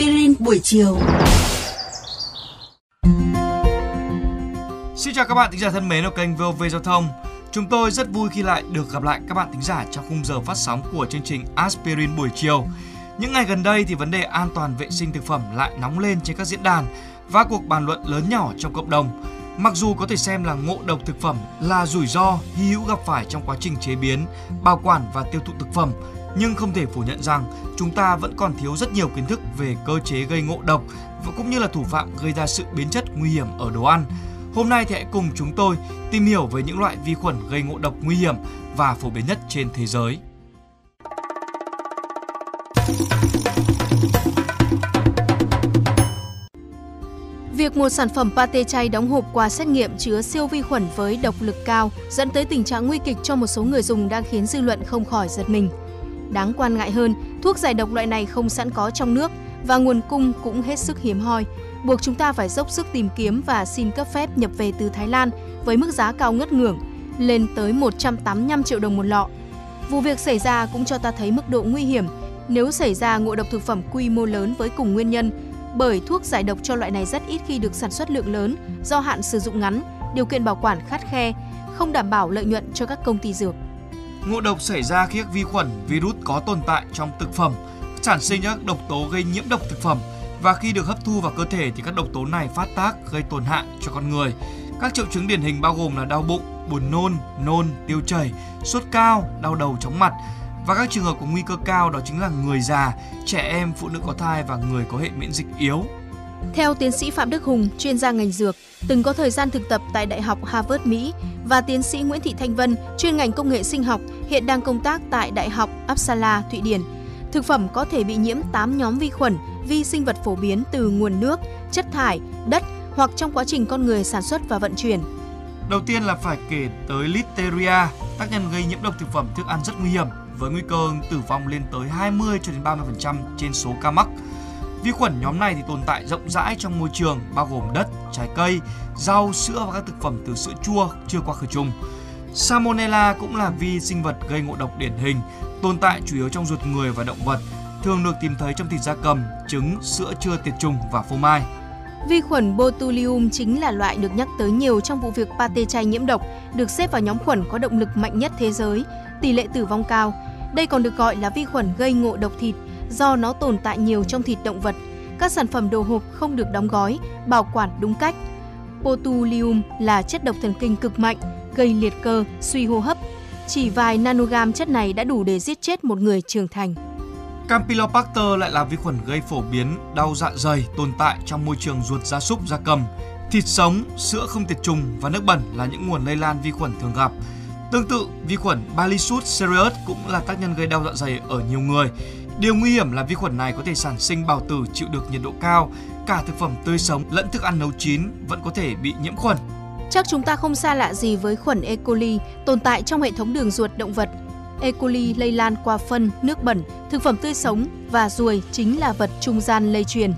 Aspirin buổi chiều. Xin chào các bạn thính giả thân mến của kênh VOV Giao thông. Chúng tôi rất vui khi lại được gặp lại các bạn thính giả trong khung giờ phát sóng của chương trình Aspirin buổi chiều. Những ngày gần đây thì vấn đề an toàn vệ sinh thực phẩm lại nóng lên trên các diễn đàn và cuộc bàn luận lớn nhỏ trong cộng đồng. Mặc dù có thể xem là ngộ độc thực phẩm là rủi ro hy hữu gặp phải trong quá trình chế biến, bảo quản và tiêu thụ thực phẩm, nhưng không thể phủ nhận rằng chúng ta vẫn còn thiếu rất nhiều kiến thức về cơ chế gây ngộ độc và cũng như là thủ phạm gây ra sự biến chất nguy hiểm ở đồ ăn. Hôm nay thì hãy cùng chúng tôi tìm hiểu về những loại vi khuẩn gây ngộ độc nguy hiểm và phổ biến nhất trên thế giới. Việc một sản phẩm pate chay đóng hộp qua xét nghiệm chứa siêu vi khuẩn với độc lực cao dẫn tới tình trạng nguy kịch cho một số người dùng đang khiến dư luận không khỏi giật mình. Đáng quan ngại hơn, thuốc giải độc loại này không sẵn có trong nước và nguồn cung cũng hết sức hiếm hoi, buộc chúng ta phải dốc sức tìm kiếm và xin cấp phép nhập về từ Thái Lan với mức giá cao ngất ngưởng, lên tới 185 triệu đồng một lọ. Vụ việc xảy ra cũng cho ta thấy mức độ nguy hiểm nếu xảy ra ngộ độc thực phẩm quy mô lớn với cùng nguyên nhân, bởi thuốc giải độc cho loại này rất ít khi được sản xuất lượng lớn do hạn sử dụng ngắn, điều kiện bảo quản khắt khe, không đảm bảo lợi nhuận cho các công ty dược. Ngộ độc xảy ra khi các vi khuẩn, virus có tồn tại trong thực phẩm, sản sinh các độc tố gây nhiễm độc thực phẩm và khi được hấp thu vào cơ thể thì các độc tố này phát tác gây tổn hại cho con người. Các triệu chứng điển hình bao gồm là đau bụng, buồn nôn, nôn, tiêu chảy, sốt cao, đau đầu chóng mặt và các trường hợp có nguy cơ cao đó chính là người già, trẻ em, phụ nữ có thai và người có hệ miễn dịch yếu. Theo tiến sĩ Phạm Đức Hùng, chuyên gia ngành dược, từng có thời gian thực tập tại Đại học Harvard Mỹ và tiến sĩ Nguyễn Thị Thanh Vân, chuyên ngành công nghệ sinh học, hiện đang công tác tại Đại học Uppsala, Thụy Điển. Thực phẩm có thể bị nhiễm 8 nhóm vi khuẩn, vi sinh vật phổ biến từ nguồn nước, chất thải, đất hoặc trong quá trình con người sản xuất và vận chuyển. Đầu tiên là phải kể tới Listeria, tác nhân gây nhiễm độc thực phẩm thức ăn rất nguy hiểm với nguy cơ tử vong lên tới 20 cho đến 30% trên số ca mắc. Vi khuẩn nhóm này thì tồn tại rộng rãi trong môi trường bao gồm đất, trái cây, rau, sữa và các thực phẩm từ sữa chua chưa qua khử trùng. Salmonella cũng là vi sinh vật gây ngộ độc điển hình, tồn tại chủ yếu trong ruột người và động vật, thường được tìm thấy trong thịt gia cầm, trứng, sữa chưa tiệt trùng và phô mai. Vi khuẩn botulium chính là loại được nhắc tới nhiều trong vụ việc pate chay nhiễm độc, được xếp vào nhóm khuẩn có động lực mạnh nhất thế giới, tỷ lệ tử vong cao. Đây còn được gọi là vi khuẩn gây ngộ độc thịt do nó tồn tại nhiều trong thịt động vật. Các sản phẩm đồ hộp không được đóng gói, bảo quản đúng cách. Botulium là chất độc thần kinh cực mạnh, gây liệt cơ, suy hô hấp. Chỉ vài nanogam chất này đã đủ để giết chết một người trưởng thành. Campylobacter lại là vi khuẩn gây phổ biến đau dạ dày tồn tại trong môi trường ruột gia súc gia cầm. Thịt sống, sữa không tiệt trùng và nước bẩn là những nguồn lây lan vi khuẩn thường gặp. Tương tự, vi khuẩn Balisut cereus cũng là tác nhân gây đau dạ dày ở nhiều người. Điều nguy hiểm là vi khuẩn này có thể sản sinh bào tử chịu được nhiệt độ cao, cả thực phẩm tươi sống lẫn thức ăn nấu chín vẫn có thể bị nhiễm khuẩn. Chắc chúng ta không xa lạ gì với khuẩn E. coli tồn tại trong hệ thống đường ruột động vật. E. coli lây lan qua phân, nước bẩn, thực phẩm tươi sống và ruồi chính là vật trung gian lây truyền.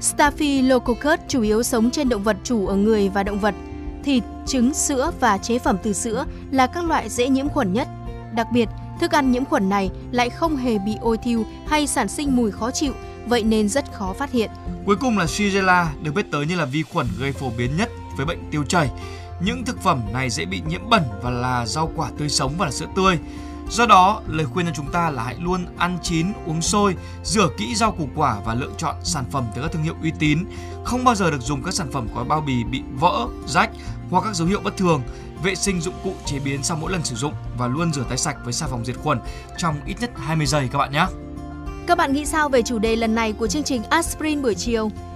Staphylococcus chủ yếu sống trên động vật chủ ở người và động vật. Thịt, trứng, sữa và chế phẩm từ sữa là các loại dễ nhiễm khuẩn nhất. Đặc biệt, thức ăn nhiễm khuẩn này lại không hề bị ôi thiêu hay sản sinh mùi khó chịu, vậy nên rất khó phát hiện. Cuối cùng là Shigella, được biết tới như là vi khuẩn gây phổ biến nhất với bệnh tiêu chảy. Những thực phẩm này dễ bị nhiễm bẩn và là rau quả tươi sống và là sữa tươi. Do đó, lời khuyên cho chúng ta là hãy luôn ăn chín, uống sôi, rửa kỹ rau củ quả và lựa chọn sản phẩm từ các thương hiệu uy tín. Không bao giờ được dùng các sản phẩm có bao bì bị vỡ, rách hoặc các dấu hiệu bất thường. Vệ sinh dụng cụ chế biến sau mỗi lần sử dụng và luôn rửa tay sạch với xà phòng diệt khuẩn trong ít nhất 20 giây các bạn nhé. Các bạn nghĩ sao về chủ đề lần này của chương trình Aspirin buổi chiều?